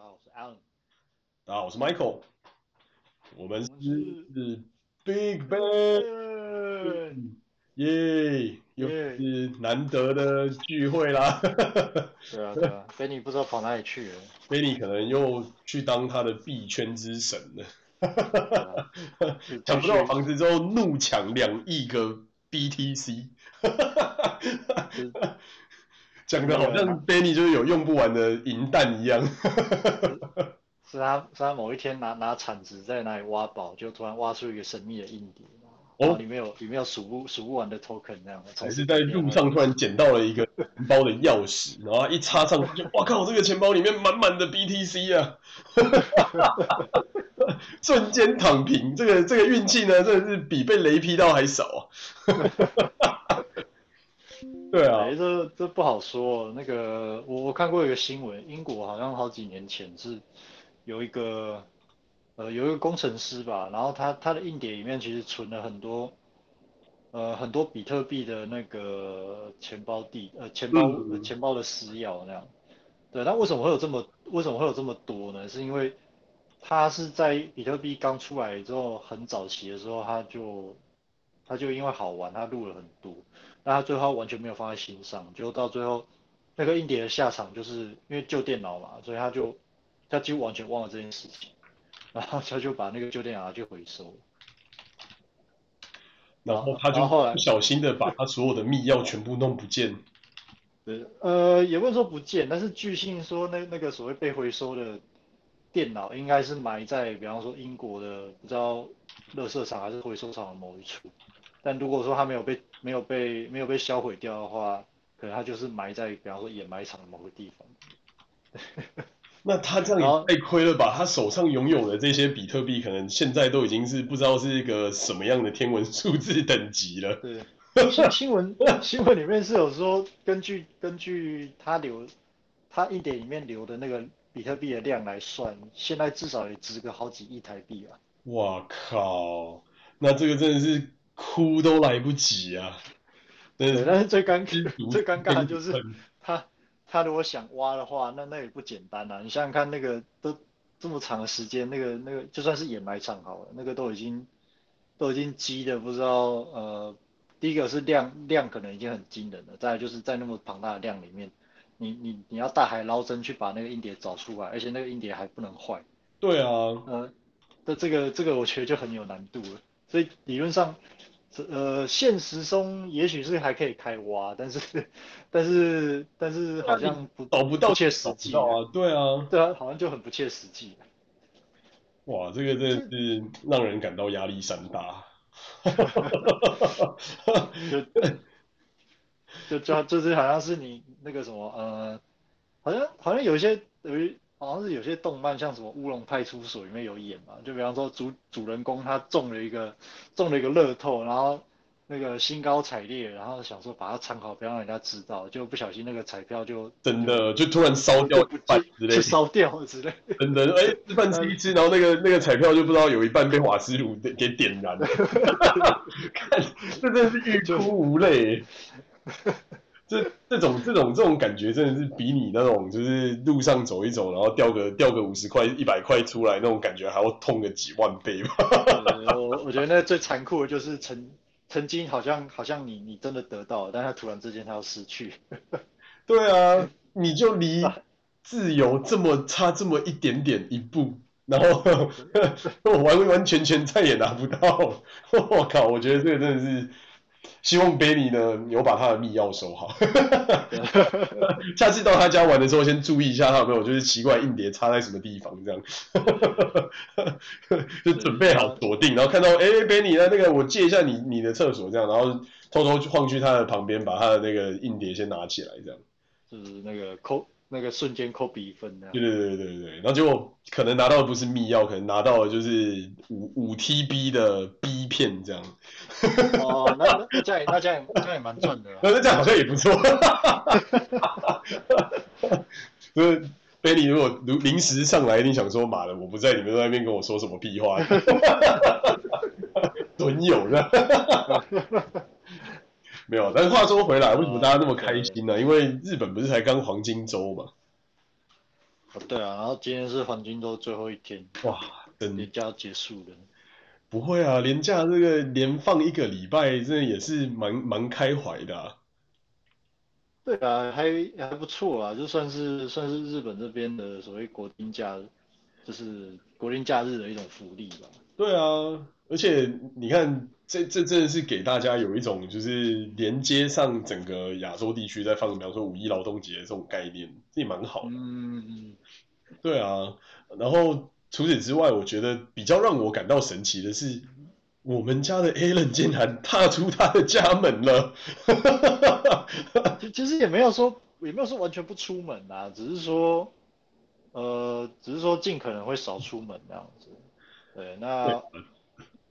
大家好，我是 Alan。大家好，我是 Michael。我们是，是 Big Ben，耶，又是难得的聚会啦。对啊，对啊，Benny 不知道跑哪里去了。Benny 可能又去当他的币圈之神了。抢不到房子之后，怒抢两亿个 BTC。讲的好像 Benny 就是有用不完的银弹一样。是他，是他某一天拿拿铲子在那里挖宝，就突然挖出一个神秘的硬碟，哦，里面有里面有数不数不完的 token 那样。还是在路上突然捡到了一个钱包的钥匙，然后一插上去，哇靠！这个钱包里面满满的 BTC 啊！瞬间躺平，这个这个运气呢，真的是比被雷劈到还少啊！对啊，欸、这这不好说。那个我我看过一个新闻，英国好像好几年前是有一个呃有一个工程师吧，然后他他的硬碟里面其实存了很多呃很多比特币的那个钱包地呃钱包、嗯呃、钱包的私钥那样。对，那为什么会有这么为什么会有这么多呢？是因为他是在比特币刚出来之后很早期的时候，他就他就因为好玩，他录了很多。但他最后完全没有放在心上，就到最后那个硬碟的下场，就是因为旧电脑嘛，所以他就他几乎完全忘了这件事情，然后他就把那个旧电脑拿去回收，然后他就后来不小心的把他所有的密钥全部弄不见。对，呃，也不能说不见，但是据信说那那个所谓被回收的电脑应该是埋在比方说英国的不知道垃圾场还是回收场的某一处。但如果说他没有被没有被没有被销毁掉的话，可能他就是埋在比方说掩埋场的某个地方。那他这样也太亏了吧？他手上拥有的这些比特币，可能现在都已经是不知道是一个什么样的天文数字等级了。对，新新闻 新闻里面是有说，根据根据他留他一点里面留的那个比特币的量来算，现在至少也值个好几亿台币啊！哇靠，那这个真的是。哭都来不及啊！对，对，但是最尴尬、最尴尬的就是他，他如果想挖的话，那那也不简单啊！你想想看，那个都这么长的时间，那个那个就算是掩埋场好了，那个都已经都已经积的不知道呃，第一个是量量可能已经很惊人了，再来就是在那么庞大的量里面，你你你要大海捞针去把那个硬碟找出来，而且那个硬碟还不能坏。对啊，呃，那这个这个我觉得就很有难度了，所以理论上。呃，现实中也许是还可以开挖，但是，但是，但是好像不找不到，不切实际啊，对啊，对啊，好像就很不切实际。哇，这个真的是让人感到压力山大。就就就是好像是你那个什么呃，好像好像有一些有一。好像是有些动漫，像什么《乌龙派出所》里面有演嘛，就比方说主主人公他中了一个中了一个乐透，然后那个兴高采烈，然后想说把它藏好，不要让人家知道，就不小心那个彩票就真的就突然烧掉一半之类的，烧掉之类，真的哎，吃饭吃一吃，然后那个那个彩票就不知道有一半被瓦斯炉给点燃了，看这真的是欲哭无泪。这这种这种这种感觉真的是比你那种就是路上走一走，然后掉个掉个五十块一百块出来那种感觉还要痛个几万倍吧。我我觉得那最残酷的就是曾曾经好像好像你你真的得到了，但他突然之间他要失去。对啊，你就离自由这么差这么一点点一步，然后我 完完全全再也拿不到。我靠，我觉得这个真的是。希望 Benny 呢有把他的密钥收好，下次到他家玩的时候，先注意一下他有没有就是奇怪硬碟插在什么地方，这样，就准备好锁定，然后看到哎、欸、Benny 呢，那个我借一下你你的厕所这样，然后偷偷晃去他的旁边，把他的那个硬碟先拿起来这样，就是那个扣。那个瞬间扣比分的，对对对对对，然后结果可能拿到的不是密钥，可能拿到的就是五五 TB 的 B 片这样。哦，那那这样那这样这样也蛮赚的。那这样好像也不错。就是 Benny 如果如临时上来，一定想说妈的，我不在，你们在那边跟我说什么屁话？损友的。没有，但是话说回来，为什么大家那么开心呢？啊、因为日本不是才刚黄金周嘛？哦，对啊，然后今天是黄金周最后一天，哇，等连假结束了。不会啊，连假这个连放一个礼拜，真的也是蛮蛮开怀的啊。对啊，还还不错啊，就算是算是日本这边的所谓国定假，就是国定假日的一种福利吧。对啊，而且你看，这这真的是给大家有一种就是连接上整个亚洲地区在放，比方说五一劳动节的这种概念，这也蛮好的。嗯嗯。对啊，然后除此之外，我觉得比较让我感到神奇的是，我们家的 Alan 竟然踏出他的家门了。其其实也没有说也没有说完全不出门啊，只是说，呃，只是说尽可能会少出门那样子。对，那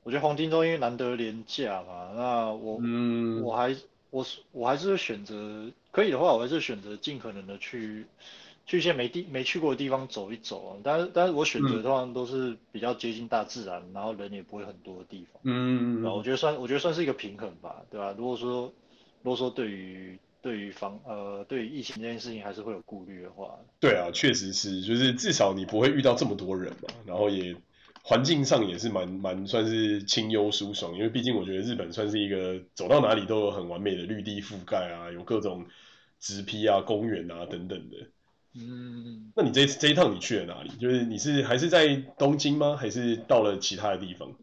我觉得黄金周因为难得连假嘛，那我、嗯、我还我我还是会选择可以的话，我还是选择尽可能的去去一些没地没去过的地方走一走啊。但是但是我选择的通常都是比较接近大自然，嗯、然后人也不会很多的地方。嗯，我觉得算我觉得算是一个平衡吧，对吧、啊？如果说如果说对于对于防呃对于疫情这件事情还是会有顾虑的话，对啊，确实是，就是至少你不会遇到这么多人嘛，然后也。环境上也是蛮蛮算是清幽舒爽，因为毕竟我觉得日本算是一个走到哪里都有很完美的绿地覆盖啊，有各种植批啊、公园啊等等的。嗯，那你这这一趟你去了哪里？就是你是还是在东京吗？还是到了其他的地方？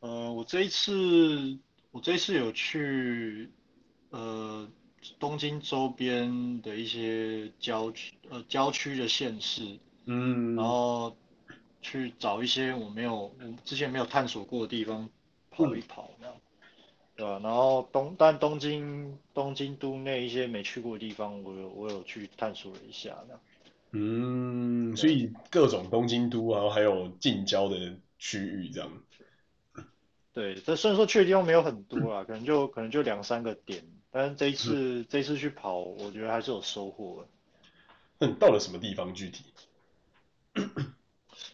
呃，我这一次我这一次有去呃东京周边的一些郊区呃郊区的县市。嗯，然后去找一些我没有、我之前没有探索过的地方跑一跑，这样，对吧？然后东，但东京东京都内一些没去过的地方，我有我有去探索了一下。嗯，所以各种东京都，然后还有近郊的区域，这样。对，这虽然说去的地方没有很多啊，可能就可能就两三个点，但是这一次、嗯、这一次去跑，我觉得还是有收获的。那你到了什么地方具体？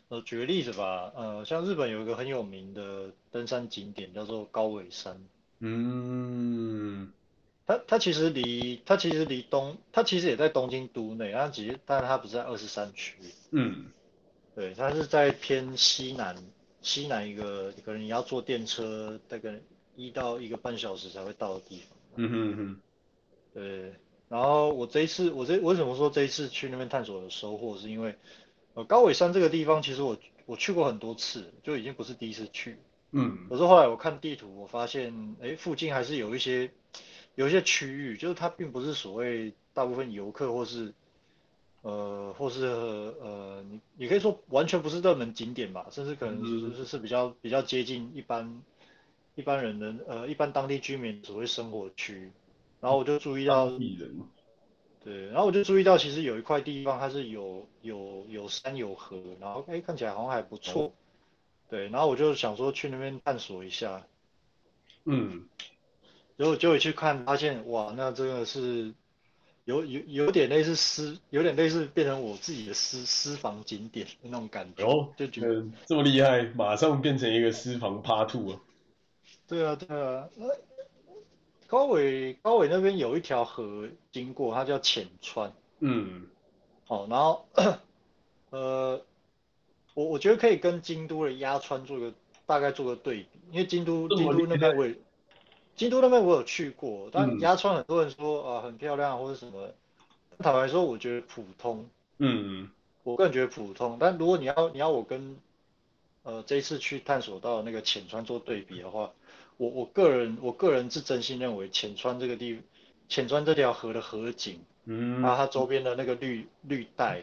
呃，举个例子吧，呃，像日本有一个很有名的登山景点叫做高尾山。嗯，它它其实离它其实离东，它其实也在东京都内，但其实但是它不是在二十三区。嗯，对，它是在偏西南西南一个，可能你要坐电车大概一到一个半小时才会到的地方。嗯哼哼。对，然后我这一次我这为什么说这一次去那边探索有收获，是因为。呃，高尾山这个地方，其实我我去过很多次，就已经不是第一次去。嗯。可是后来我看地图，我发现，哎，附近还是有一些有一些区域，就是它并不是所谓大部分游客或是呃或是呃你你可以说完全不是热门景点吧，甚至可能就是是比较比较接近一般一般人的呃一般当地居民所谓生活区。然后我就注意到。对，然后我就注意到，其实有一块地方它是有有有山有河，然后哎看起来好像还不错，哦、对，然后我就想说去那边探索一下，嗯，然后就去看，发现哇，那真的是有有有点类似私，有点类似变成我自己的私私房景点那种感觉，哦，就觉得、呃、这么厉害，马上变成一个私房 Part Two 啊，对啊对啊，那。高尾高尾那边有一条河经过，它叫浅川。嗯。好，然后，呃，我我觉得可以跟京都的鸭川做个大概做个对比，因为京都京都那边我也，京都那边我有去过，但鸭川很多人说啊、呃、很漂亮或者什么，坦白说我觉得普通。嗯。我个人觉得普通，但如果你要你要我跟，呃，这一次去探索到那个浅川做对比的话。我我个人我个人是真心认为浅川这个地，浅川这条河的河景，嗯，然后它周边的那个绿绿带，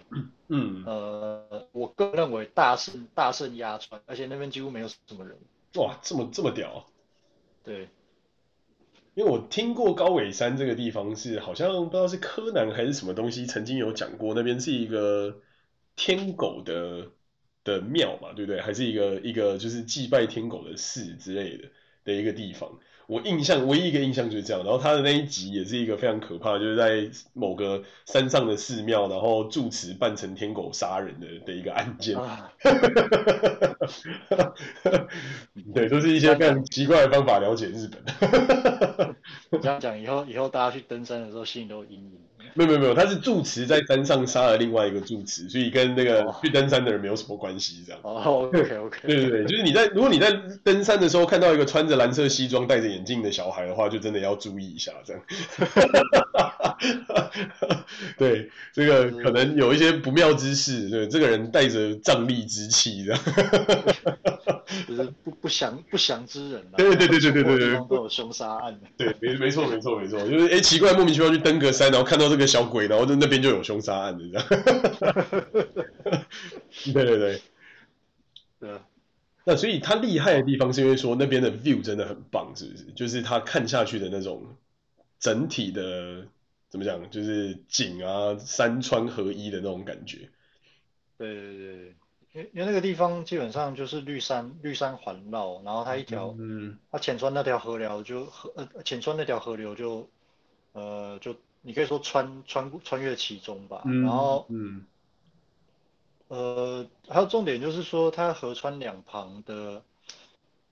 嗯，呃，我个人认为大胜大胜鸭川，而且那边几乎没有什么人。哇，这么这么屌啊！对，因为我听过高尾山这个地方是好像不知道是柯南还是什么东西曾经有讲过，那边是一个天狗的的庙嘛，对不对？还是一个一个就是祭拜天狗的寺之类的。的一个地方，我印象唯一一个印象就是这样。然后他的那一集也是一个非常可怕，就是在某个山上的寺庙，然后住持扮成天狗杀人的的一个案件。啊、对，都是一些非常奇怪的方法了解日本。这样讲以后，以后大家去登山的时候心里都有阴影。没有没有没有，他是住持在山上杀了另外一个住持，所以跟那个去登山的人没有什么关系，这样。哦，OK OK。对对对，就是你在如果你在登山的时候看到一个穿着蓝色西装、戴着眼镜的小孩的话，就真的要注意一下，这样。对，这个可能有一些不妙之事，对，这个人带着瘴疠之气，这样。就是不不祥不祥之人，对对对对对对对，都有凶杀案。对，没没错没错没错，就是哎奇怪，莫名其妙去登个山，然后看到这个小鬼，然后就那边就有凶杀案的这样。对 对对，对。那所以他厉害的地方是因为说那边的 view 真的很棒，是不是？就是他看下去的那种整体的怎么讲，就是景啊山川合一的那种感觉。对对对。因为因为那个地方基本上就是绿山绿山环绕，然后它一条，嗯，它浅川那条河流就河呃浅川那条河流就，呃就你可以说穿穿穿越其中吧，嗯、然后嗯，呃还有重点就是说它河川两旁的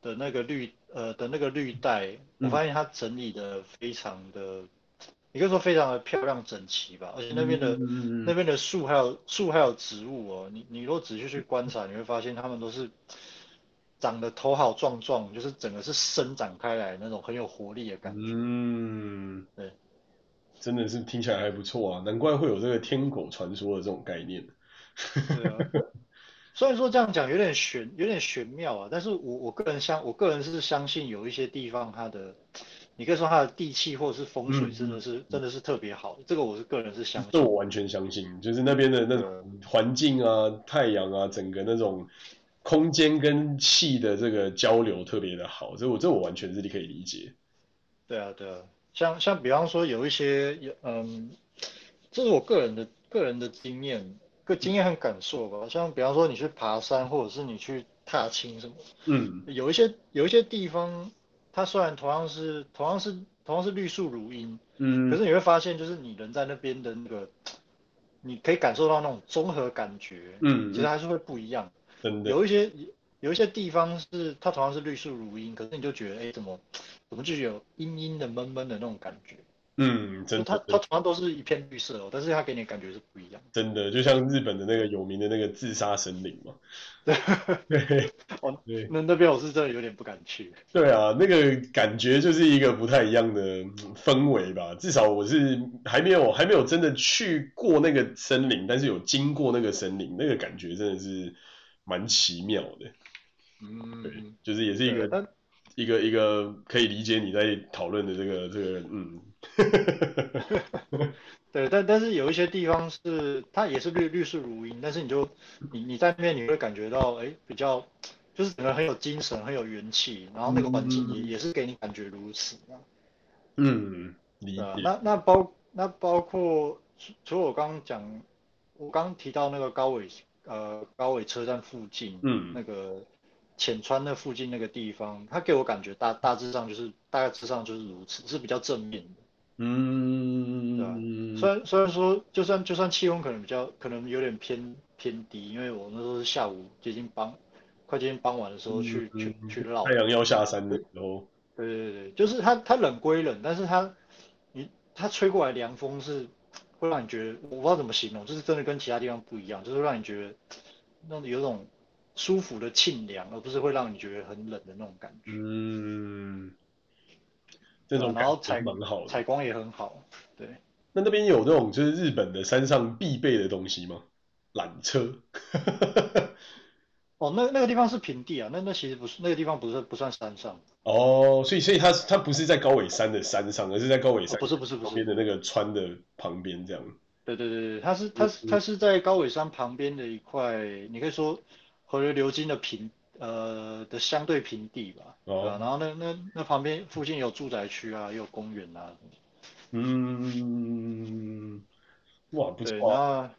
的那个绿呃的那个绿带，我发现它整理的非常的。你可以说非常的漂亮整齐吧，而且那边的、嗯、那边的树还有树还有植物哦，你你如果仔细去观察，你会发现它们都是长得头好壮壮，就是整个是伸展开来那种很有活力的感觉。嗯，对，真的是听起来还不错啊，难怪会有这个天狗传说的这种概念。对啊，虽然说这样讲有点玄有点玄妙啊，但是我我个人相我个人是相信有一些地方它的。你可以说它的地气或者是风水真的是、嗯、真的是特别好，这个我是个人是相信。这我完全相信，就是那边的那种环境啊、嗯、太阳啊，整个那种空间跟气的这个交流特别的好，这我这我完全是可以理解。对啊对啊，像像比方说有一些有嗯，这是我个人的个人的经验，个经验和感受吧。像比方说你去爬山，或者是你去踏青什么，嗯，有一些有一些地方。它虽然同样是同样是同样是绿树如茵，嗯，可是你会发现，就是你人在那边的那个，你可以感受到那种综合感觉，嗯，其实还是会不一样。真的，有一些有一些地方是它同样是绿树如茵，可是你就觉得，哎，怎么 怎么就有阴阴的闷闷的那种感觉。嗯，真的，它它同样都是一片绿色哦，但是它给你的感觉是不一样。真的，就像日本的那个有名的那个自杀森林嘛。对，对，哦，对，那那边我是真的有点不敢去。对啊，那个感觉就是一个不太一样的氛围吧。至少我是还没有还没有真的去过那个森林，但是有经过那个森林，那个感觉真的是蛮奇妙的。嗯，对，就是也是一个一个一个可以理解你在讨论的这个这个嗯。对，但但是有一些地方是它也是绿绿树如茵，但是你就你你在那边你会感觉到哎比较就是整个很有精神很有元气，然后那个环境也、嗯、也是给你感觉如此。嗯，理解。那那包那包括除了我刚刚讲，我刚刚提到那个高尾呃高尾车站附近，嗯，那个浅川那附近那个地方，它给我感觉大大致上就是大致上就是如此，是比较正面的。嗯，对吧？虽然虽然说，就算就算气温可能比较可能有点偏偏低，因为我那时候是下午接近傍快接近傍晚的时候去、嗯、去去绕，太阳要下山的时候。对对对，就是它它冷归冷，但是它你它吹过来凉风是会让你觉得我不知道怎么形容，就是真的跟其他地方不一样，就是让你觉得那种有种舒服的沁凉，而不是会让你觉得很冷的那种感觉。嗯。这种然后采蛮好，采光也很好。对，那那边有那种就是日本的山上必备的东西吗？缆车。哦，那那个地方是平地啊，那那其实不是那个地方不是不算山上。哦，所以所以它它不是在高尾山的山上，而是在高尾山、哦、不是不是不是旁边的那个川的旁边这样。对对对对，它是它是它是在高尾山旁边的一块，你可以说河流流经的平。呃的相对平地吧，哦、对吧？然后那那那旁边附近有住宅区啊，也有公园啊。嗯，哇，不错。对，然后，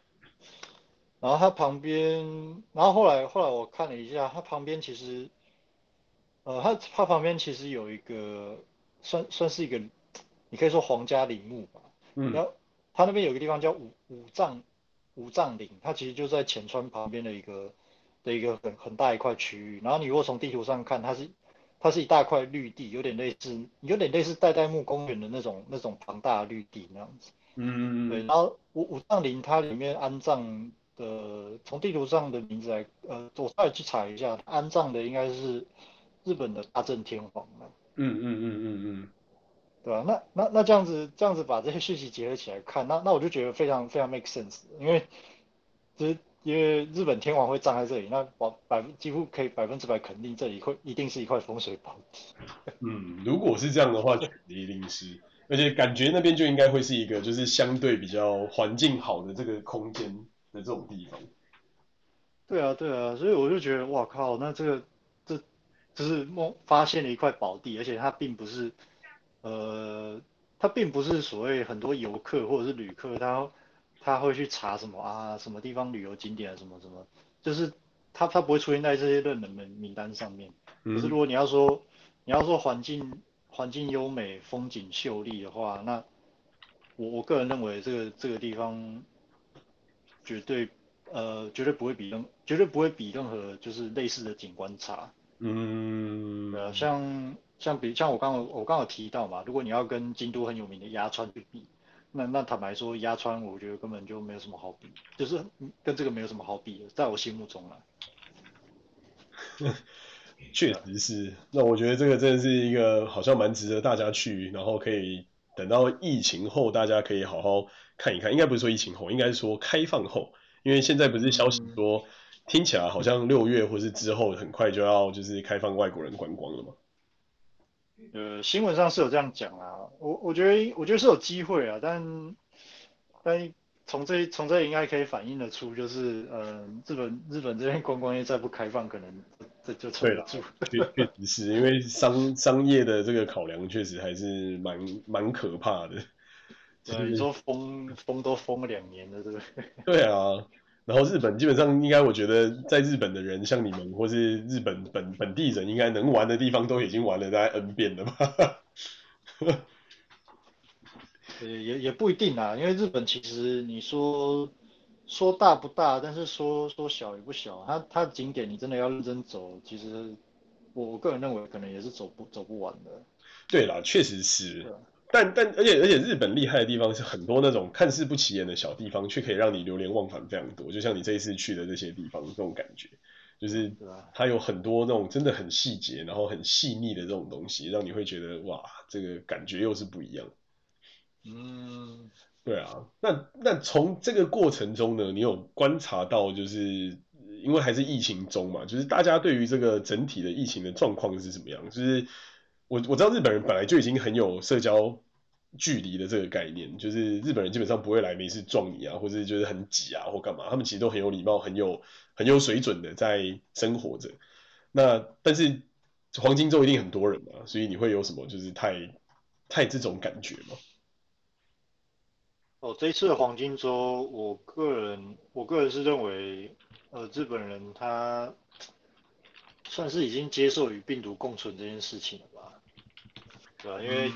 然后它旁边，然后后来后来我看了一下，它旁边其实，呃，它它旁边其实有一个算算是一个，你可以说皇家陵墓吧。嗯。然后它那边有一个地方叫五五藏五藏陵，它其实就在浅川旁边的一个。的一个很很大一块区域，然后你如果从地图上看，它是它是一大块绿地，有点类似有点类似代代木公园的那种那种庞大的绿地那样子。嗯嗯对，然后武武藏陵它里面安葬的，从地图上的名字来，呃，我再去查一下，安葬的应该是日本的大正天皇嘛。嗯嗯嗯嗯嗯。对吧？那那那这样子这样子把这些讯息结合起来看，那那我就觉得非常非常 make sense，因为就是因为日本天王会站在这里，那百百几乎可以百分之百肯定这里会一定是一块风水宝地。嗯，如果是这样的话，一定是，而且感觉那边就应该会是一个就是相对比较环境好的这个空间的这种地方。对啊，对啊，所以我就觉得哇靠，那这个这就是梦发现了一块宝地，而且它并不是。呃，它并不是所谓很多游客或者是旅客，他他会去查什么啊，什么地方旅游景点啊，什么什么，就是他他不会出现在这些热门名名单上面。可是如果你要说你要说环境环境优美、风景秀丽的话，那我我个人认为这个这个地方绝对呃绝对不会比任绝对不会比任何就是类似的景观差。嗯，呃，像。像比像我刚刚我刚刚有提到嘛，如果你要跟京都很有名的鸭川去比，那那坦白说压川我觉得根本就没有什么好比，就是跟这个没有什么好比的，在我心目中啊。确实是，那我觉得这个真的是一个好像蛮值得大家去，然后可以等到疫情后大家可以好好看一看，应该不是说疫情后，应该是说开放后，因为现在不是消息说、嗯、听起来好像六月或是之后很快就要就是开放外国人观光了嘛。呃，新闻上是有这样讲啊，我我觉得我觉得是有机会啊，但但从这从这应该可以反映得出，就是呃，日本 日本这边观光业再不开放，可能这就撑不住。对了，确确实是因为商商业的这个考量，确实还是蛮蛮可怕的。对，你说封封都封了两年了，对不对？对啊。然后日本基本上应该，我觉得在日本的人，像你们或是日本本本地人，应该能玩的地方都已经玩了大概 N 遍了吧？也也也不一定啊，因为日本其实你说说大不大，但是说说小也不小。它它的景点你真的要认真走，其实我我个人认为可能也是走不走不完的。对啦，确实是。但但而且而且日本厉害的地方是很多那种看似不起眼的小地方，却可以让你流连忘返非常多。就像你这一次去的这些地方，这种感觉，就是它有很多那种真的很细节，然后很细腻的这种东西，让你会觉得哇，这个感觉又是不一样。嗯，对啊。那那从这个过程中呢，你有观察到，就是因为还是疫情中嘛，就是大家对于这个整体的疫情的状况是怎么样？就是。我我知道日本人本来就已经很有社交距离的这个概念，就是日本人基本上不会来没事撞你啊，或者就是很挤啊或干嘛，他们其实都很有礼貌、很有很有水准的在生活着。那但是黄金周一定很多人嘛，所以你会有什么就是太太这种感觉吗？哦，这一次的黄金周，我个人我个人是认为，呃，日本人他算是已经接受与病毒共存这件事情了吧。对啊，因为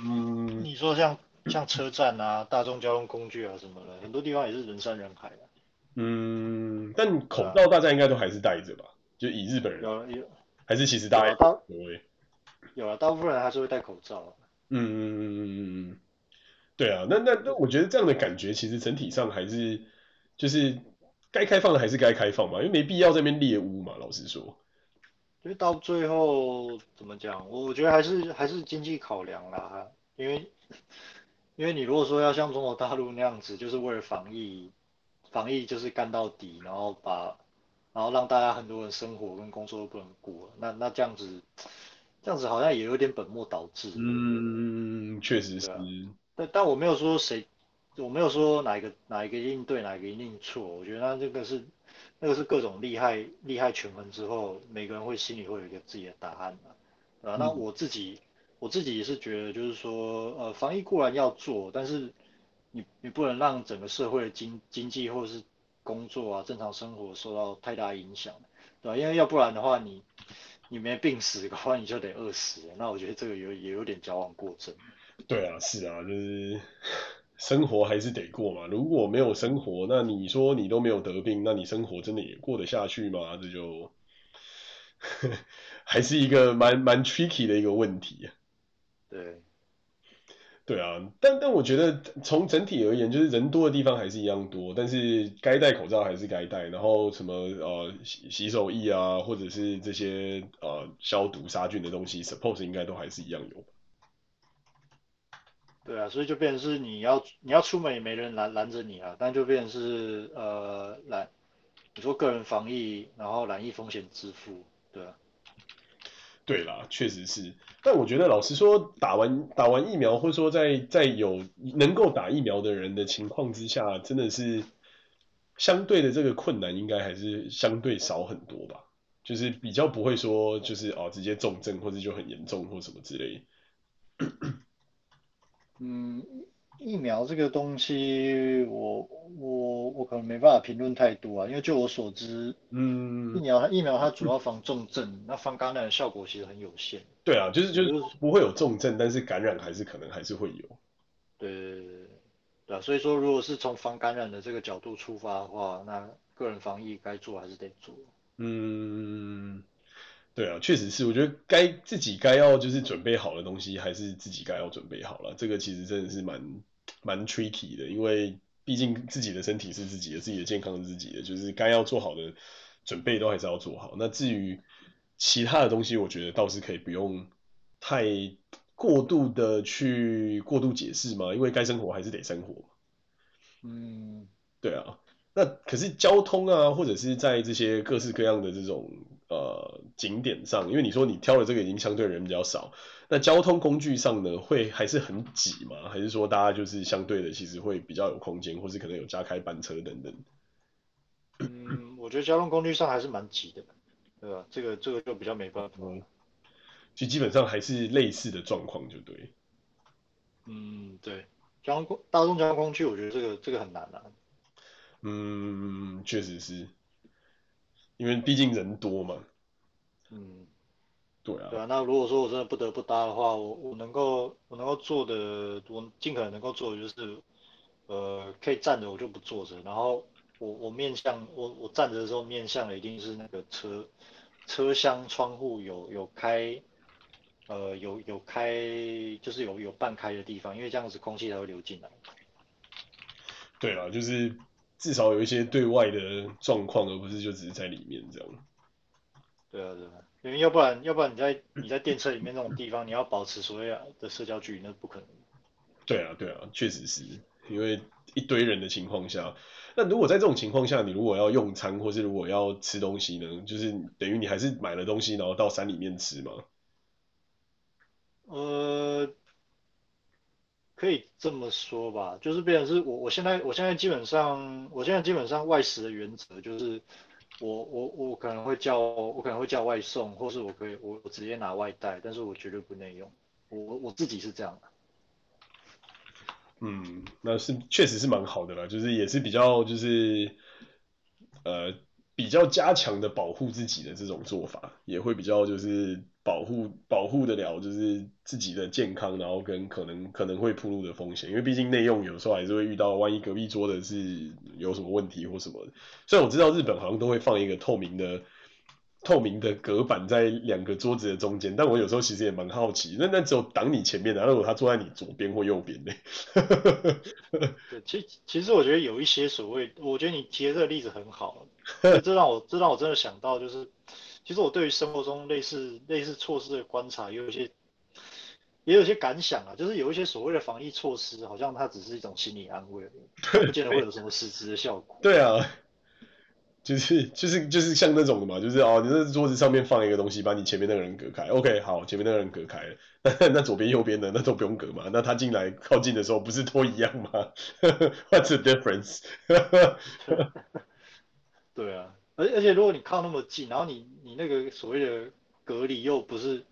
你说像、嗯、像车站啊、大众交通工具啊什么的，很多地方也是人山人海的。嗯，但口罩大家应该都还是戴着吧？啊、就以日本人有有，还是其实大家大有啊，大部分人还是会戴口罩。嗯嗯嗯嗯嗯，对啊，那那那我觉得这样的感觉其实整体上还是就是该开放的还是该开放嘛，因为没必要这边猎巫嘛，老实说。因为到最后怎么讲？我觉得还是还是经济考量啦。因为因为你如果说要像中国大陆那样子，就是为了防疫，防疫就是干到底，然后把然后让大家很多人生活跟工作都不能过，那那这样子这样子好像也有点本末倒置。嗯，确实是。但但我没有说谁，我没有说哪一个哪一个一定对，哪一个一定错。我觉得那这个是。那个是各种利害利害权衡之后，每个人会心里会有一个自己的答案嘛，对吧？那我自己我自己也是觉得，就是说，呃，防疫固然要做，但是你你不能让整个社会的经经济或者是工作啊、正常生活受到太大影响，对吧？因为要不然的话，你你没病死的话，你就得饿死，那我觉得这个有也有点矫枉过正。对啊，是啊，就是。生活还是得过嘛，如果没有生活，那你说你都没有得病，那你生活真的也过得下去吗？这就 还是一个蛮蛮 tricky 的一个问题啊。对，对啊，但但我觉得从整体而言，就是人多的地方还是一样多，但是该戴口罩还是该戴，然后什么呃洗洗手液啊，或者是这些呃消毒杀菌的东西，suppose 应该都还是一样有。对啊，所以就变成是你要你要出门也没人拦拦着你啊，但就变成是呃来你说个人防疫，然后染疫风险自负，对啊。对啦，确实是。但我觉得，老实说，打完打完疫苗，或者说在在有能够打疫苗的人的情况之下，真的是相对的这个困难，应该还是相对少很多吧。就是比较不会说，就是哦，直接重症或者就很严重或什么之类。嗯。疫苗这个东西，我我我可能没办法评论太多啊，因为就我所知，嗯，疫苗它疫苗它主要防重症，嗯、那防感染的效果其实很有限。对啊，就是就是不会有重症，但是感染还是可能还是会有。对对对对啊，所以说如果是从防感染的这个角度出发的话，那个人防疫该做还是得做。嗯，对啊，确实是，我觉得该自己该要就是准备好的东西，还是自己该要准备好了。这个其实真的是蛮。蛮 tricky 的，因为毕竟自己的身体是自己的，自己的健康是自己的，就是该要做好的准备都还是要做好。那至于其他的东西，我觉得倒是可以不用太过度的去过度解释嘛，因为该生活还是得生活。嗯，对啊。那可是交通啊，或者是在这些各式各样的这种呃景点上，因为你说你挑的这个已经相对人比较少。那交通工具上呢，会还是很挤吗？还是说大家就是相对的，其实会比较有空间，或是可能有加开班车等等？嗯，我觉得交通工具上还是蛮挤的，对吧？这个这个就比较没办法。其实基本上还是类似的状况，就对。嗯，对，交通大众交通工具，我觉得这个这个很难啊。嗯，确实是，因为毕竟人多嘛。嗯。对啊，对啊，那如果说我真的不得不搭的话，我我能够我能够做的，我尽可能能够做的就是，呃，可以站着我就不坐着，然后我我面向我我站着的时候面向的一定是那个车车厢窗户有有开，呃有有开就是有有半开的地方，因为这样子空气才会流进来。对啊，就是至少有一些对外的状况，而不是就只是在里面这样。对啊，对啊。因为要不然，要不然你在你在电车里面那种地方，你要保持所谓的社交距离，那不可能。对啊，对啊，确实是因为一堆人的情况下，那如果在这种情况下，你如果要用餐，或是如果要吃东西呢，就是等于你还是买了东西，然后到山里面吃吗？呃，可以这么说吧，就是变成是我我现在我现在基本上我现在基本上外食的原则就是。我我我可能会叫，我可能会叫外送，或是我可以我我直接拿外带，但是我绝对不内用。我我自己是这样的。嗯，那是确实是蛮好的啦，就是也是比较就是呃比较加强的保护自己的这种做法，也会比较就是。保护保护得了，就是自己的健康，然后跟可能可能会铺路的风险，因为毕竟内用有时候还是会遇到，万一隔壁桌的是有什么问题或什么的。虽然我知道日本好像都会放一个透明的透明的隔板在两个桌子的中间，但我有时候其实也蛮好奇，那那只有挡你前面的，然后如果他坐在你左边或右边呢？对，其其实我觉得有一些所谓，我觉得你提的这个例子很好，这让我这让我真的想到就是。其实我对于生活中类似类似措施的观察，也有一些也有一些感想啊，就是有一些所谓的防疫措施，好像它只是一种心理安慰，不见得会有什么实质的效果。对啊，就是就是就是像那种的嘛，就是哦，你那桌子上面放一个东西，把你前面那个人隔开。OK，好，前面那个人隔开了，那 那左边右边的那都不用隔嘛，那他进来靠近的时候不是都一样吗？What's the difference？对啊。而而且如果你靠那么近，然后你你那个所谓的隔离又不是，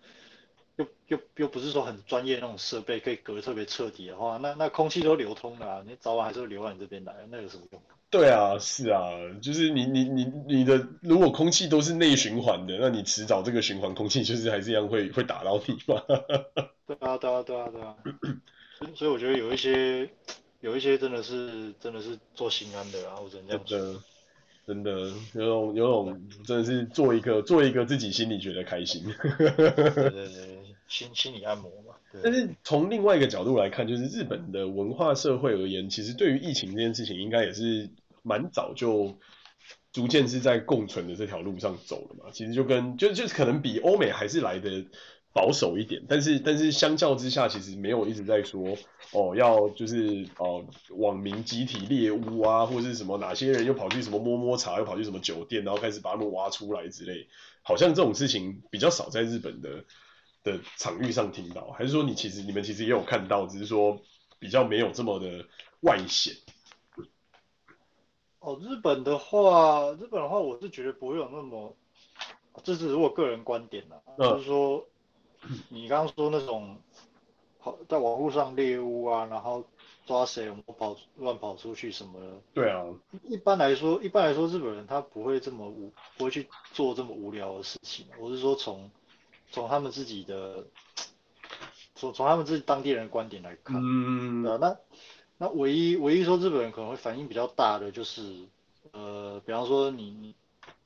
又又又不是说很专业那种设备可以隔得特别彻底的话，那那空气都流通了啊，你早晚还是会流到你这边来，那有什么用？对啊，是啊，就是你你你你的如果空气都是内循环的，那你迟早这个循环空气就是还是一样会会打到你嘛。对啊对啊对啊对啊，所以我觉得有一些有一些真的是真的是做心安的啊，或者这样说。真的有种有种真的是做一个做一个自己心里觉得开心，对对对，心心理按摩嘛。但是从另外一个角度来看，就是日本的文化社会而言，其实对于疫情这件事情，应该也是蛮早就逐渐是在共存的这条路上走了嘛。其实就跟就就是可能比欧美还是来的保守一点，但是但是相较之下，其实没有一直在说哦要就是哦网民集体猎巫啊，或者是什么哪些人又跑去什么摸摸茶，又跑去什么酒店，然后开始把他们挖出来之类，好像这种事情比较少在日本的。的场域上听到，还是说你其实你们其实也有看到，只是说比较没有这么的外显。哦，日本的话，日本的话，我是觉得不会有那么，这是我个人观点啦，嗯、就是说 你刚刚说那种跑在网络上猎物啊，然后抓谁有没有跑乱跑出去什么的。对啊。一般来说，一般来说，日本人他不会这么无，不会去做这么无聊的事情。我是说从。从他们自己的，从从他们自己当地人的观点来看，嗯，对啊，那那唯一唯一说日本人可能会反应比较大的就是，呃，比方说你你，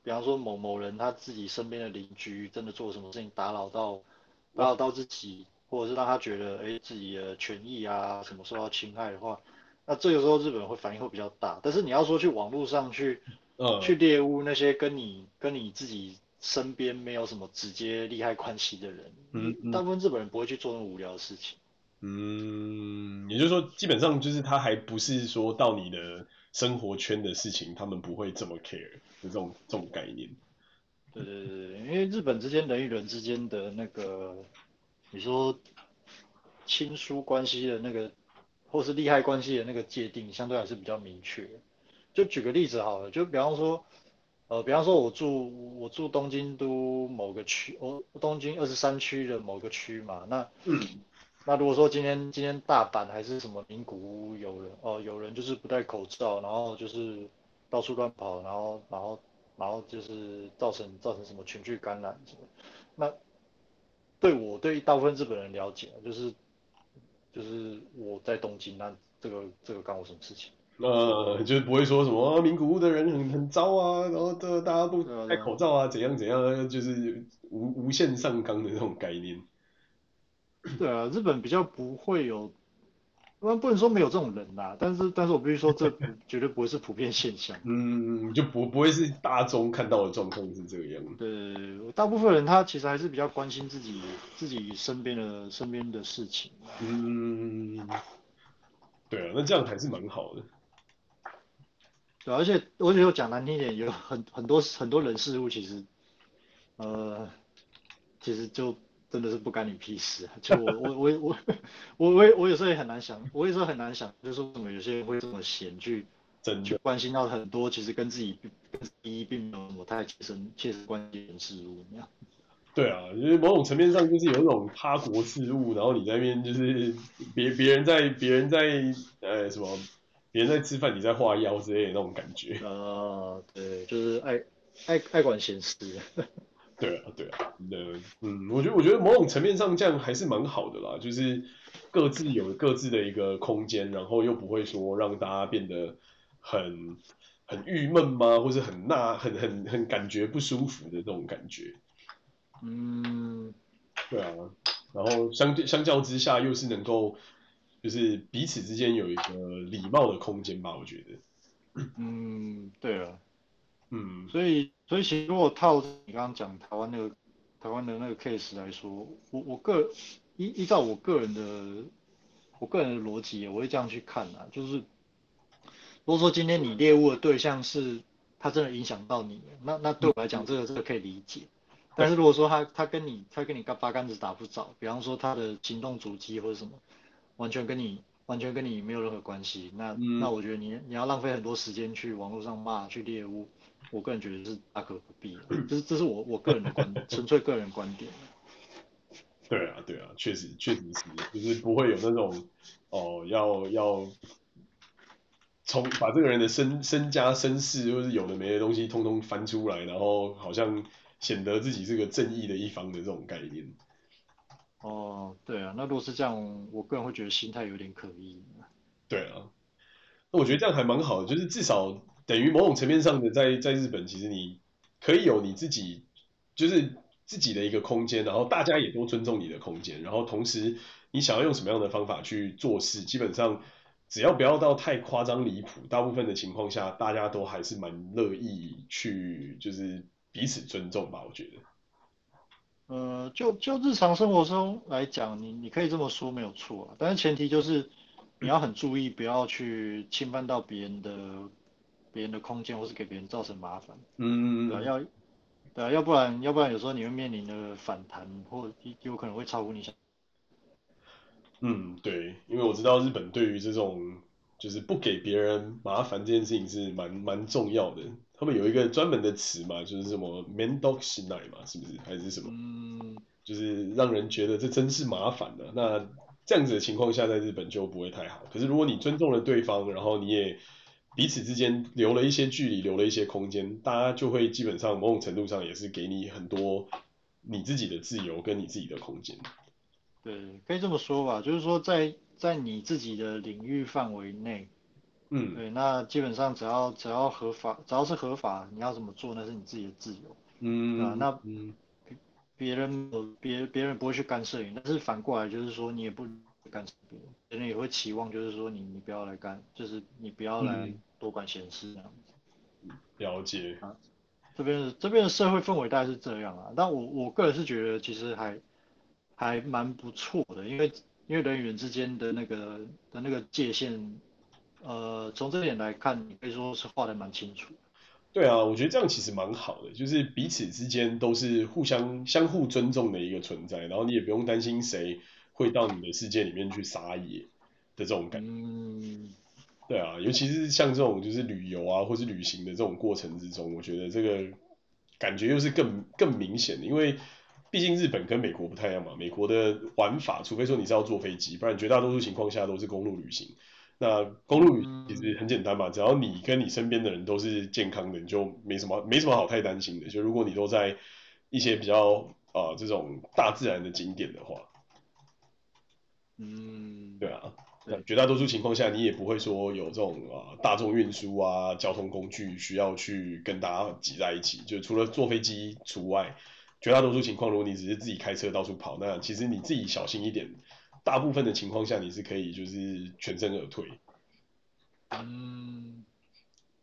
比方说某某人他自己身边的邻居真的做什么事情打扰到打扰到自己，或者是让他觉得哎自己的权益啊什么受到侵害的话，那这个时候日本人会反应会比较大。但是你要说去网络上去，呃，去猎物那些跟你跟你自己。身边没有什么直接利害关系的人，嗯，嗯，大部分日本人不会去做那么无聊的事情。嗯，也就是说，基本上就是他还不是说到你的生活圈的事情，他们不会这么 care 的这种这种概念。对对对，因为日本之间人与人之间的那个，你说亲疏关系的那个，或是利害关系的那个界定，相对还是比较明确。就举个例子好了，就比方说。呃，比方说，我住我住东京都某个区，我东京二十三区的某个区嘛，那，嗯，那如果说今天今天大阪还是什么名古屋有人哦，有人就是不戴口罩，然后就是到处乱跑，然后然后然后就是造成造成什么群聚感染什么，那对我对大部分日本人了解，就是就是我在东京，那这个这个干我什么事情？呃，就是不会说什么名古屋的人很很糟啊，然后这大家不戴口罩啊，怎样怎样，就是无无限上纲的这种概念。对啊，日本比较不会有，那不能说没有这种人啦，但是但是我必须说这 绝对不会是普遍现象。嗯，就不不会是大众看到的状况是这个样子。对，大部分人他其实还是比较关心自己自己身边的身边的事情。嗯，对啊，那这样还是蛮好的。对，而且而且又讲难听一点，有很很多很多人事物，其实，呃，其实就真的是不干你屁事。就我我我我 我我我有时候也很难想，我有时候很难想，就是说什么有些人会这么闲去真去关心到很多其实跟自己跟自己并没有什么太切身切实关系的事物那样。对啊，因为某种层面上就是有一种他国事务，然后你在那边就是别别人在别人在呃什么。别人在吃饭，你在画腰之类的那种感觉。啊，对，就是爱爱爱管闲事。对啊，对啊，嗯，我觉得我觉得某种层面上这样还是蛮好的啦，就是各自有各自的一个空间，然后又不会说让大家变得很很郁闷吗？或是很那很很很感觉不舒服的这种感觉。嗯，对啊，然后相对相较之下，又是能够。就是彼此之间有一个礼貌的空间吧，我觉得。嗯，对啊。嗯，所以所以其实如果套你刚刚讲台湾那个台湾的那个 case 来说，我我个依依照我个人的我个人的逻辑，我会这样去看啊，就是如果说今天你猎物的对象是他真的影响到你，那那对我来讲，这个这个可以理解。但是如果说他他跟你他跟你八竿子打不着，比方说他的行动足迹或者什么。完全跟你完全跟你没有任何关系，那、嗯、那我觉得你你要浪费很多时间去网络上骂去猎巫，我个人觉得是大可不必。这是这是我我个人的观点，纯粹个人观点。对啊对啊，确实确实是，就是不会有那种哦要要从把这个人的身身家身世或是有的没的东西通通翻出来，然后好像显得自己是个正义的一方的这种概念。哦，对啊，那如果是这样，我个人会觉得心态有点可疑。对啊，那我觉得这样还蛮好的，就是至少等于某种层面上的在，在日本，其实你可以有你自己，就是自己的一个空间，然后大家也都尊重你的空间，然后同时你想要用什么样的方法去做事，基本上只要不要到太夸张离谱，大部分的情况下，大家都还是蛮乐意去，就是彼此尊重吧，我觉得。呃，就就日常生活中来讲，你你可以这么说没有错啊，但是前提就是你要很注意，不要去侵犯到别人的别人的空间，或是给别人造成麻烦。嗯，对啊，要对啊，要不然要不然有时候你会面临的反弹，或有可能会超乎你想。嗯，对，因为我知道日本对于这种就是不给别人麻烦这件事情是蛮蛮重要的。他们有一个专门的词嘛，就是什么 “mendok shinai” 嘛，是不是？还是什么？嗯，就是让人觉得这真是麻烦的。那这样子的情况下，在日本就不会太好。可是如果你尊重了对方，然后你也彼此之间留了一些距离，留了一些空间，大家就会基本上某种程度上也是给你很多你自己的自由跟你自己的空间。对，可以这么说吧，就是说在在你自己的领域范围内。嗯，对，那基本上只要只要合法，只要是合法，你要怎么做那是你自己的自由。嗯，啊，那嗯，别人别别人不会去干涉你，但是反过来就是说你也不干涉别人，别人也会期望就是说你你不要来干，就是你不要来多管闲事这样子。了解。啊，这边这边的社会氛围大概是这样啊，但我我个人是觉得其实还还蛮不错的，因为因为人与人之间的那个的那个界限。呃，从这点来看，你可以说是画的蛮清楚。对啊，我觉得这样其实蛮好的，就是彼此之间都是互相相互尊重的一个存在，然后你也不用担心谁会到你的世界里面去撒野的这种感觉。嗯，对啊，尤其是像这种就是旅游啊，或是旅行的这种过程之中，我觉得这个感觉又是更更明显的，因为毕竟日本跟美国不太一样嘛，美国的玩法，除非说你是要坐飞机，不然绝大多数情况下都是公路旅行。那公路其实很简单嘛，只要你跟你身边的人都是健康的，你就没什么没什么好太担心的。就如果你都在一些比较啊、呃、这种大自然的景点的话，嗯，对啊，那绝大多数情况下你也不会说有这种啊、呃、大众运输啊交通工具需要去跟大家挤在一起，就除了坐飞机除外，绝大多数情况如果你只是自己开车到处跑，那其实你自己小心一点。大部分的情况下，你是可以就是全身而退。嗯，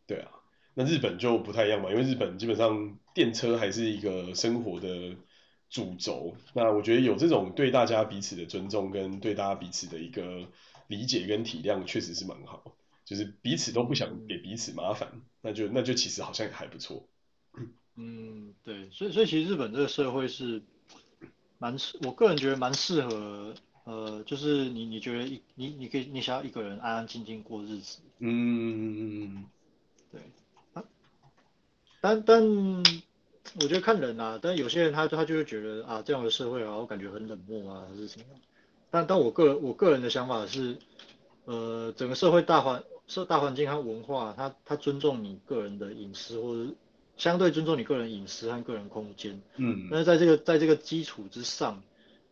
对啊，那日本就不太一样嘛，因为日本基本上电车还是一个生活的主轴。那我觉得有这种对大家彼此的尊重，跟对大家彼此的一个理解跟体谅，确实是蛮好。就是彼此都不想给彼此麻烦，那就那就其实好像也还不错。嗯，对，所以所以其实日本这个社会是蛮适，我个人觉得蛮适合。呃，就是你你觉得一你你可以你想要一个人安安静静过日子，嗯，对，啊，但但我觉得看人啊，但有些人他他就会觉得啊这样的社会啊，我感觉很冷漠啊，还是什么，但但我个人我个人的想法是，呃，整个社会大环社大环境和文化，他他尊重你个人的隐私，或者相对尊重你个人隐私和个人空间，嗯，但是在这个在这个基础之上，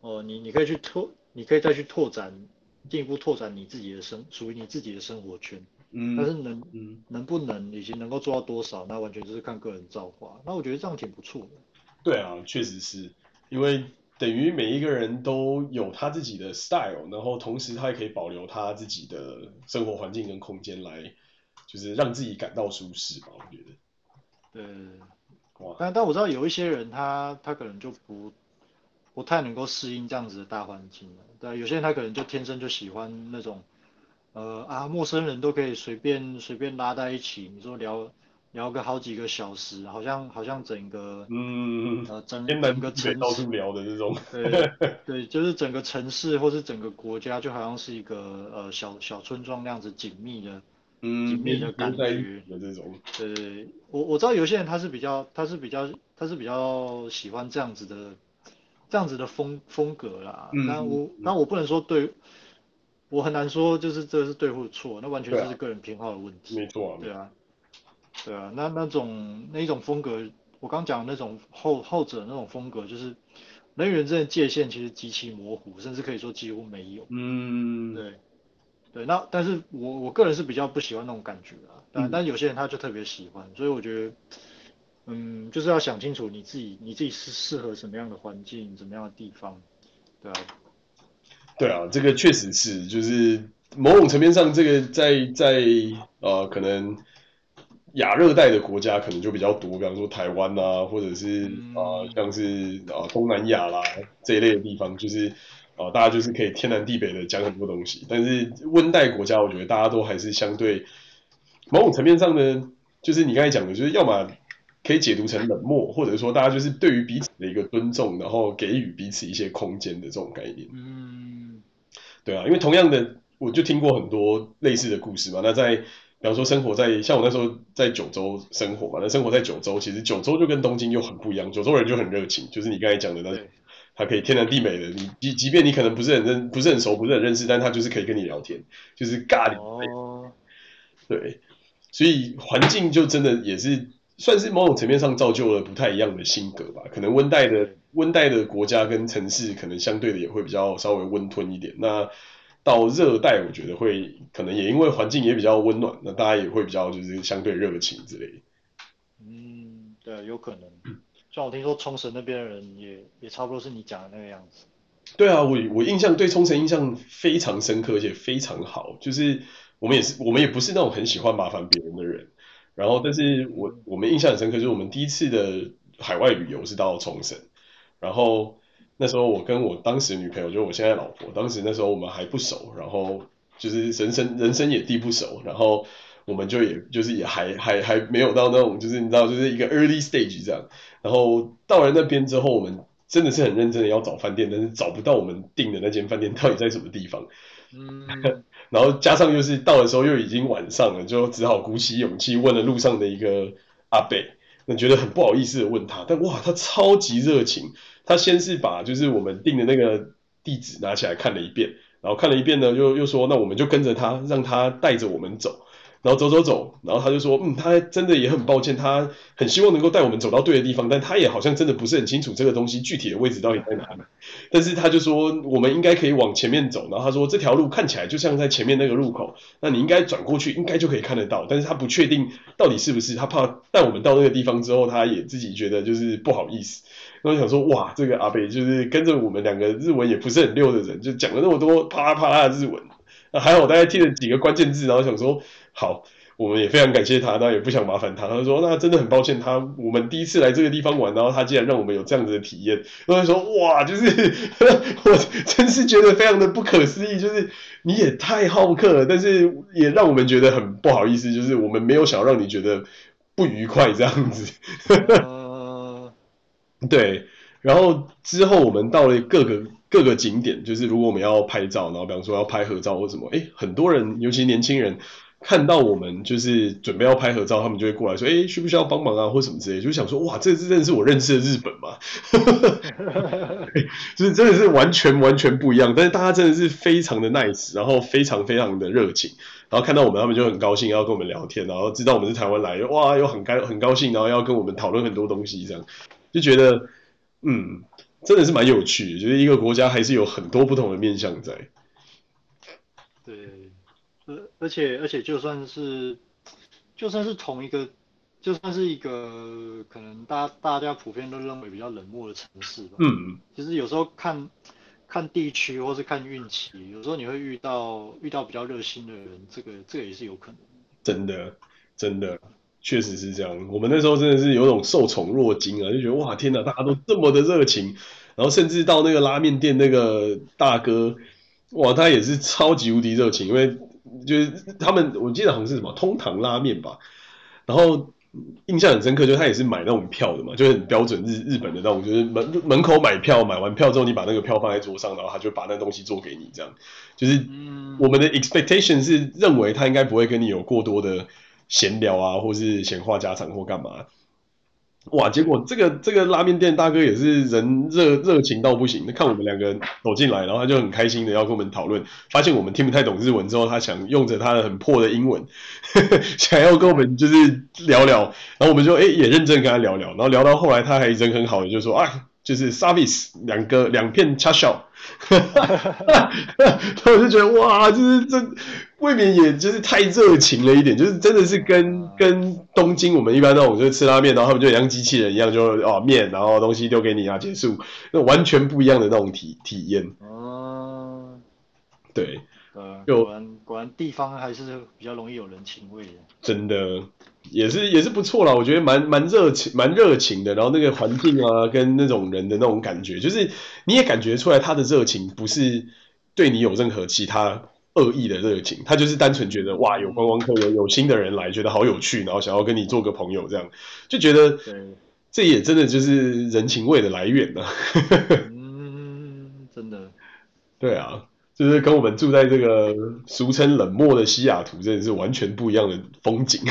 哦、呃，你你可以去拓。你可以再去拓展，进一步拓展你自己的生，属于你自己的生活圈。嗯，但是能，嗯，能不能，以及能够做到多少，那完全就是看个人造化。那我觉得这样挺不错的。对啊，确实是，因为等于每一个人都有他自己的 style，然后同时他也可以保留他自己的生活环境跟空间来，就是让自己感到舒适吧。我觉得。对。哇。但但我知道有一些人他他可能就不。不太能够适应这样子的大环境了，对，有些人他可能就天生就喜欢那种，呃啊，陌生人都可以随便随便拉在一起，你说聊聊个好几个小时，好像好像整个，嗯，呃，整整个城市聊的这种，对 对，就是整个城市或是整个国家，就好像是一个呃小小村庄那样子紧密的，嗯，紧密的感觉的这种，对我我知道有些人他是比较他是比较他是比较喜欢这样子的。这样子的风风格啦，那、嗯、我那我不能说对，我很难说就是这是对或错，那完全就是个人偏好的问题。没错、啊，对啊，对啊，那那种那一种风格，我刚讲的那种后后者那种风格，就是人与人之间的界限其实极其模糊，甚至可以说几乎没有。嗯，对，对，那但是我我个人是比较不喜欢那种感觉啊，但、嗯、但有些人他就特别喜欢，所以我觉得。嗯，就是要想清楚你自己，你自己是适合什么样的环境，什么样的地方，对啊。对啊，这个确实是，就是某种层面上，这个在在呃可能亚热带的国家可能就比较多，比方说台湾啊，或者是啊、呃、像是啊、呃、东南亚啦这一类的地方，就是啊、呃、大家就是可以天南地北的讲很多东西。但是温带国家，我觉得大家都还是相对某种层面上呢，就是你刚才讲的，就是要么。可以解读成冷漠，或者说大家就是对于彼此的一个尊重，然后给予彼此一些空间的这种概念。嗯，对啊，因为同样的，我就听过很多类似的故事嘛。那在比方说生活在像我那时候在九州生活嘛，那生活在九州，其实九州就跟东京又很不一样。九州人就很热情，就是你刚才讲的那种，他可以天南地北的，你即即便你可能不是很认不是很熟不是很认识，但他就是可以跟你聊天，就是尬聊。哦，对，所以环境就真的也是。算是某种层面上造就了不太一样的性格吧。可能温带的温带的国家跟城市，可能相对的也会比较稍微温吞一点。那到热带，我觉得会可能也因为环境也比较温暖，那大家也会比较就是相对热情之类的。嗯，对，有可能。像我听说冲绳那边的人也也差不多是你讲的那个样子。对啊，我我印象对冲绳印象非常深刻，而且非常好。就是我们也是我们也不是那种很喜欢麻烦别人的人。然后，但是我我们印象很深刻，就是我们第一次的海外旅游是到冲绳，然后那时候我跟我当时女朋友，就是我现在老婆，当时那时候我们还不熟，然后就是人生人生也地不熟，然后我们就也就是也还还还没有到那种就是你知道就是一个 early stage 这样，然后到了那边之后，我们真的是很认真的要找饭店，但是找不到我们订的那间饭店到底在什么地方。嗯。然后加上又是到的时候又已经晚上了，就只好鼓起勇气问了路上的一个阿贝，那觉得很不好意思的问他，但哇，他超级热情，他先是把就是我们定的那个地址拿起来看了一遍，然后看了一遍呢，又又说那我们就跟着他，让他带着我们走。然后走走走，然后他就说，嗯，他真的也很抱歉，他很希望能够带我们走到对的地方，但他也好像真的不是很清楚这个东西具体的位置到底在哪里。但是他就说，我们应该可以往前面走。然后他说，这条路看起来就像在前面那个路口，那你应该转过去，应该就可以看得到。但是他不确定到底是不是，他怕带我们到那个地方之后，他也自己觉得就是不好意思。然后想说，哇，这个阿北就是跟着我们两个日文也不是很溜的人，就讲了那么多啪啦啪啦的日文。还好，我大概记了几个关键字，然后想说。好，我们也非常感谢他，那也不想麻烦他。他说：“那真的很抱歉，他我们第一次来这个地方玩，然后他竟然让我们有这样子的体验。”然后说：“哇，就是 我真是觉得非常的不可思议，就是你也太好客了，但是也让我们觉得很不好意思，就是我们没有想让你觉得不愉快这样子。”对，然后之后我们到了各个各个景点，就是如果我们要拍照，然后比方说要拍合照或什么，哎，很多人，尤其年轻人。看到我们就是准备要拍合照，他们就会过来说：“哎，需不需要帮忙啊，或什么之类。”就想说：“哇，这真的是我认识的日本吗？”就是真的是完全完全不一样。但是大家真的是非常的 nice，然后非常非常的热情，然后看到我们，他们就很高兴要跟我们聊天，然后知道我们是台湾来的，哇，又很高很高兴，然后要跟我们讨论很多东西，这样就觉得嗯，真的是蛮有趣的。就是一个国家还是有很多不同的面向在。对。而而且而且就算是就算是同一个，就算是一个可能大家大家普遍都认为比较冷漠的城市吧。嗯。其实有时候看看地区或是看运气，有时候你会遇到遇到比较热心的人，这个这个也是有可能。真的真的确实是这样。我们那时候真的是有种受宠若惊啊，就觉得哇天哪，大家都这么的热情，然后甚至到那个拉面店那个大哥，哇他也是超级无敌热情，因为。就是他们，我记得好像是什么通堂拉面吧，然后印象很深刻，就是他也是买那种票的嘛，就是很标准日日本的那种，就是门门口买票，买完票之后你把那个票放在桌上，然后他就把那东西做给你，这样。就是我们的 expectation 是认为他应该不会跟你有过多的闲聊啊，或是闲话家常或干嘛。哇！结果这个这个拉面店大哥也是人热热情到不行，看我们两个走进来，然后他就很开心的要跟我们讨论。发现我们听不太懂日文之后，他想用着他的很破的英文，想要跟我们就是聊聊。然后我们就诶也认真跟他聊聊。然后聊到后来，他还人很好的就说啊，就是 service 两个两片叉烧。哈哈哈！我就觉得哇，就是这未免也就是太热情了一点，就是真的是跟跟东京我们一般那种就是吃拉面，然后他们就像机器人一样，就哦面，然后东西丢给你啊，结束，那完全不一样的那种体体验。哦，对，呃，果然果然地方还是比较容易有人情味的。真的，也是也是不错啦，我觉得蛮蛮热情蛮热情的，然后那个环境啊，跟那种人的那种感觉，就是你也感觉出来他的热情不是对你有任何其他恶意的热情，他就是单纯觉得哇，有观光客有有新的人来，觉得好有趣，然后想要跟你做个朋友，这样就觉得，这也真的就是人情味的来源呢、啊。嗯，真的。对啊，就是跟我们住在这个俗称冷漠的西雅图，真的是完全不一样的风景。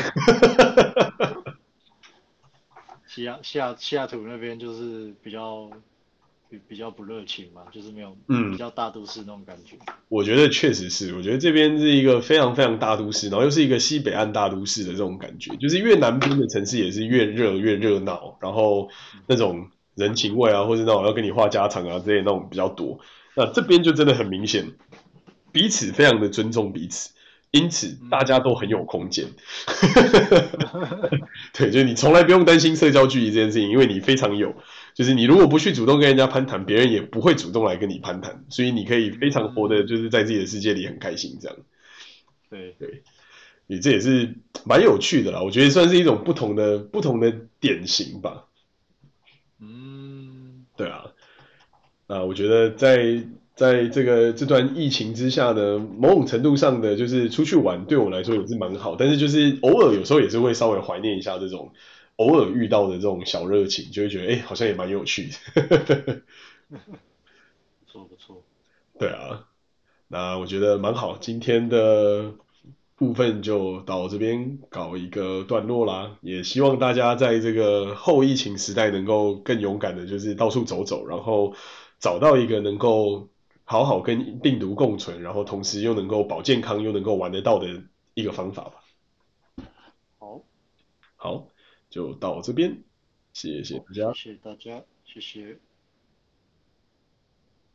西雅西雅西雅图那边就是比较。比较不热情嘛，就是没有，嗯，比较大都市那种感觉。嗯、我觉得确实是，我觉得这边是一个非常非常大都市，然后又是一个西北岸大都市的这种感觉，就是越南边的城市也是越热越热闹，然后那种人情味啊，或者那种要跟你话家常啊之类那种比较多。那这边就真的很明显，彼此非常的尊重彼此，因此大家都很有空间。对，就是你从来不用担心社交距离这件事情，因为你非常有。就是你如果不去主动跟人家攀谈，别人也不会主动来跟你攀谈，所以你可以非常活的，就是在自己的世界里很开心这样。对对，你这也是蛮有趣的啦，我觉得算是一种不同的不同的典型吧。嗯，对啊，啊，我觉得在在这个这段疫情之下呢，某种程度上的就是出去玩对我来说也是蛮好，但是就是偶尔有时候也是会稍微怀念一下这种。偶尔遇到的这种小热情，就会觉得哎、欸，好像也蛮有趣的。不错不错。对啊，那我觉得蛮好。今天的部分就到这边搞一个段落啦。也希望大家在这个后疫情时代能够更勇敢的，就是到处走走，然后找到一个能够好好跟病毒共存，然后同时又能够保健康又能够玩得到的一个方法吧。好，好。就到这边，谢谢大家，谢谢大家，谢谢。